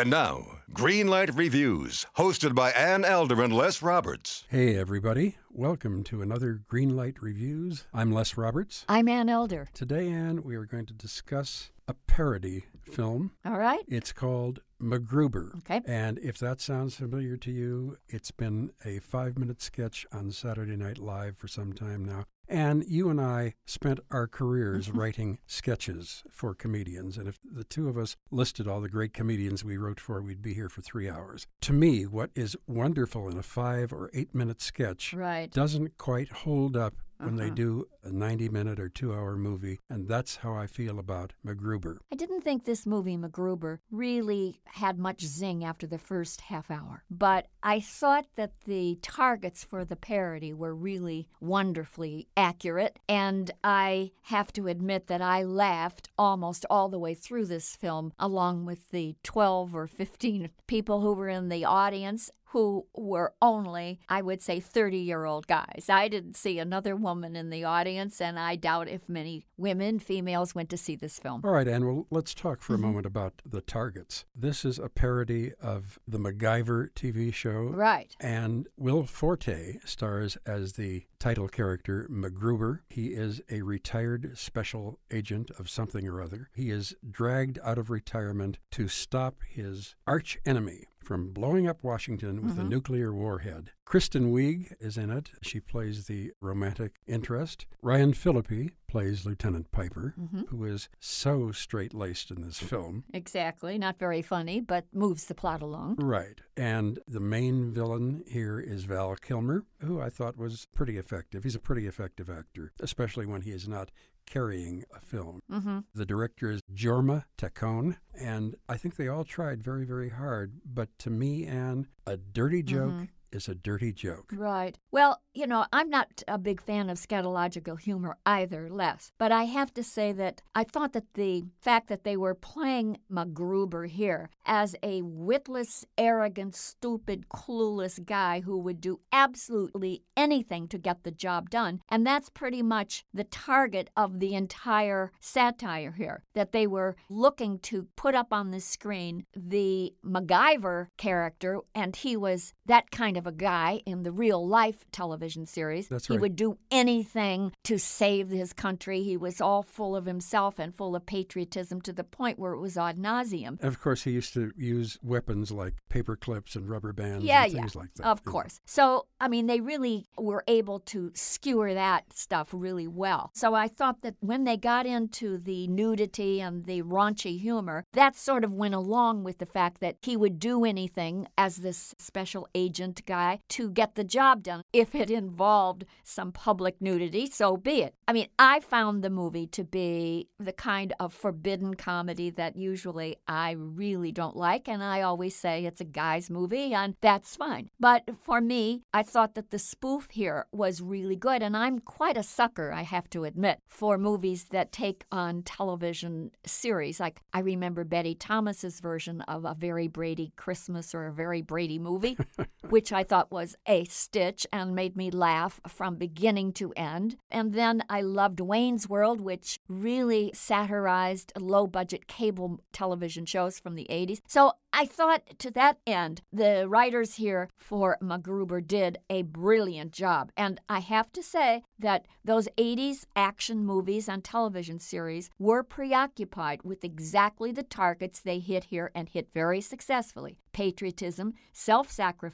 And now, Greenlight Reviews, hosted by Ann Elder and Les Roberts. Hey, everybody. Welcome to another Greenlight Reviews. I'm Les Roberts. I'm Ann Elder. Today, Ann, we are going to discuss a parody film. All right. It's called MacGruber. Okay. And if that sounds familiar to you, it's been a five minute sketch on Saturday Night Live for some time now. And you and I spent our careers mm-hmm. writing sketches for comedians. And if the two of us listed all the great comedians we wrote for, we'd be here for three hours. To me, what is wonderful in a five or eight minute sketch Right. doesn't quite hold up when they Uh-huh. do a 90 minute or two hour movie. And that's how I feel about MacGruber. I didn't think this movie, MacGruber, really had much zing after the first half hour. But I thought that the targets for the parody were really wonderfully accurate. And I have to admit that I laughed almost all the way through this film, along with the 12 or 15 people who were in the audience. Who were only, I would say, 30 year old guys. I didn't see another woman in the audience, and I doubt if many women, females, went to see this film. All right, Ann, well, let's talk for a Mm-hmm. moment about the targets. This is a parody of the MacGyver TV show. Right. And Will Forte stars as the title character MacGruber. He is a retired special agent of something or other. He is dragged out of retirement to stop his arch enemy from blowing up Washington with a mm-hmm. nuclear warhead. Kristen Wiig is in it. She plays the romantic interest. Ryan Phillippe plays Lieutenant Piper, mm-hmm. who is so straight laced in this film. Exactly. Not very funny, but moves the plot along. Right. And the main villain here is Val Kilmer, who I thought was pretty effective. He's a pretty effective actor, especially when he is not carrying a film. Mm-hmm. The director is Jorma Taccone, and I think they all tried very, very hard. But to me, Ann, a dirty joke is a dirty joke. Right. Well, you know, I'm not a big fan of scatological humor either, Les. But I have to say that I thought that the fact that they were playing MacGruber here as a witless, arrogant, stupid, clueless guy who would do absolutely anything to get the job done, and that's pretty much the target of the entire satire here, that they were looking to put up on the screen the MacGyver character, and he was that kind of a guy in the real life television series. That's he would do anything to save his country. He was all full of himself and full of patriotism to the point where it was ad nauseum. Of course, he used to use weapons like paper clips and rubber bands Yeah, and yeah, like that. of know. course. So, I mean, they really were able to skewer that stuff really well. So I thought that when they got into the nudity and the raunchy humor, that sort of went along with the fact that he would do anything as this special agent guy to get the job done. If it involved some public nudity, so be it. I mean, I found the movie to be the kind of forbidden comedy that usually I really don't like, and I always say it's a guy's movie, and that's fine. But for me, I thought that the spoof here was really good, and I'm quite a sucker, I have to admit, for movies that take on television series. Like I remember Betty Thomas's version of a Very Brady Christmas or a Very Brady movie, which I thought was a stitch and made me laugh from beginning to end. And then I loved Wayne's World, which really satirized low budget cable television shows from the 80s. So I thought to that end, the writers here for MacGruber did a brilliant job. And I have to say that those 80s action movies and television series were preoccupied with exactly the targets they hit here and hit very successfully patriotism, self sacrifice,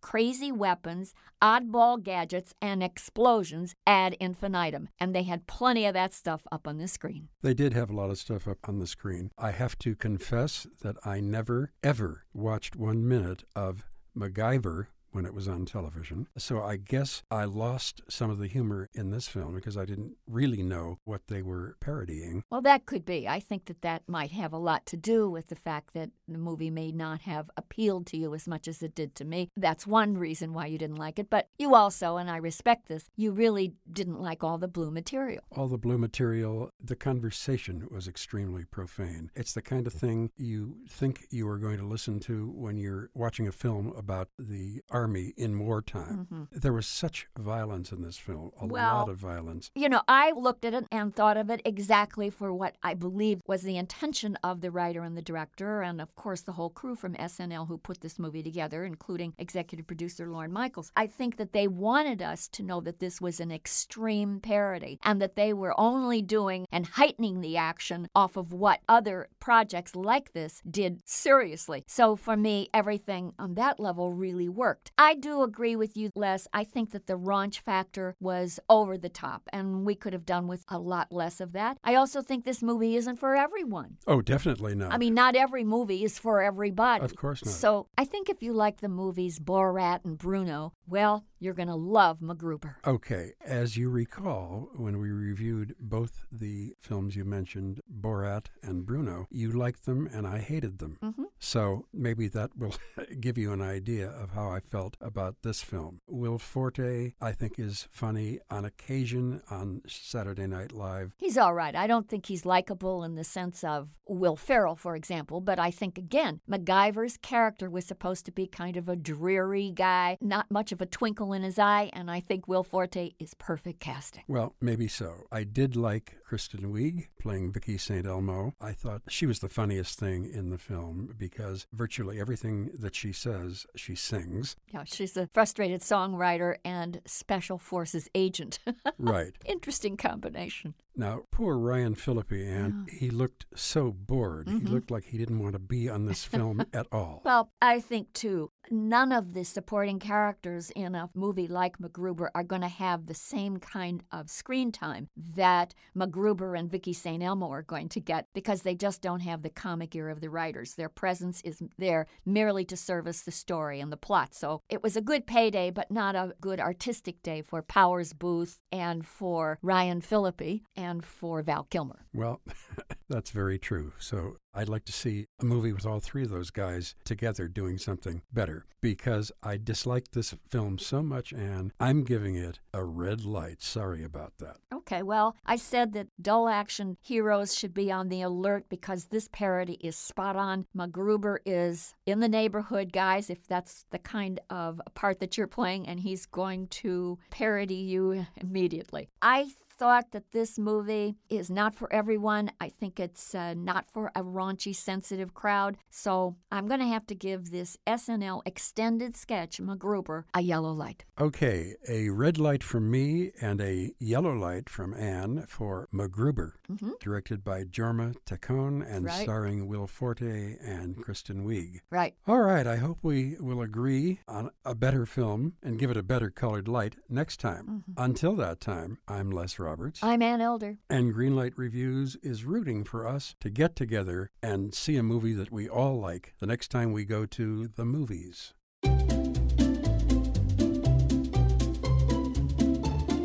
crazy weapons, oddball gadgets, and explosions ad infinitum. And they had plenty of that stuff up on the screen. They did have a lot of stuff up on the screen. I have to confess that I never, ever watched one minute of MacGyver when it was on television. So I guess I lost some of the humor in this film because I didn't really know what they were parodying. Well, that could be. I think that that might have a lot to do with the fact that the movie may not have appealed to you as much as it did to me. That's one reason why you didn't like it. But you also, and I respect this, you really didn't like all the blue material. All the blue material, the conversation was extremely profane. It's the kind of thing you think you are going to listen to when you're watching a film about the army army in wartime. Mm-hmm. There was such violence in this film, a Well- lot of violence. You know, I looked at it and thought of it exactly for what I believe was the intention of the writer and the director, and of course the whole crew from SNL who put this movie together, including executive producer Lorne Michaels. I think that they wanted us to know that this was an extreme parody and that they were only doing and heightening the action off of what other projects like this did seriously. So for me, everything on that level really worked. I do agree with you, Les. I think that the raunch factor was over the top, and we could have done with a lot less of that. I also think this movie isn't for everyone. Oh, definitely not. I mean, not every movie is for everybody. Of course not. So I think if you like the movies Borat and Bruno, well, you're going to love MacGruber. Okay, as you recall, when we reviewed both the films you mentioned, Borat and Bruno, you liked them and I hated them. Mhm. So maybe that will give you an idea of how I felt about this film. Will Forte, I think, is funny on occasion on Saturday Night Live. He's all right. I don't think he's likable in the sense of Will Ferrell, for example, but I think, again, MacGyver's character was supposed to be kind of a dreary guy, not much of a twinkle in his eye, and I think Will Forte is perfect casting. Well, maybe so. I did like Kristen Wiig playing Vicky St. Elmo. I thought she was the funniest thing in the film because virtually everything that she says, she sings. Yeah, she's a frustrated songwriter and special forces agent. right. Interesting combination. Now, poor Ryan Phillippe, and he looked so bored. He mm-hmm. looked like he didn't want to be on this film at all. Well, I think too, none of the supporting characters in a movie like MacGruber are going to have the same kind of screen time that MacGruber and Vicky St. Elmo are going to get because they just don't have the comic ear of the writers. Their presence is there merely to service the story and the plot. So it was a good payday, but not a good artistic day for Powers Boothe and for Ryan Phillippe and for Val Kilmer. Well, that's very true. So I'd like to see a movie with all three of those guys together doing something better because I disliked this film so much, and I'm giving it a red light. Sorry about that. Okay, well, I said that dull action heroes should be on the alert because this parody is spot on. MacGruber is in the neighborhood, guys, if that's the kind of part that you're playing, and he's going to parody you immediately. I thought that this movie is not for everyone. I think it's uh, not for a raunchy, sensitive crowd. So I'm going to have to give this SNL extended sketch, MacGruber, a yellow light. Okay, a red light from me and a yellow light from Ann for MacGruber, directed by Jorma Taccone and Right. starring Will Forte and Kristen Wiig. Right. All right, I hope we will agree on a better film and give it a better colored light next time. Until that time, I'm Les Roberts. I'm Ann Elder. and Greenlight Reviews is rooting for us to get together and see a movie that we all like the next time we go to the movies.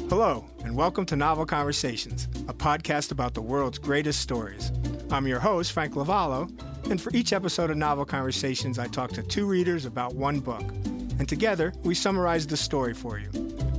Hello, and welcome to Novel Conversations, a podcast about the world's greatest stories. I'm your host, Frank Lavallo, and for each episode of Novel Conversations, I talk to two readers about one book. And together, we summarize the story for you.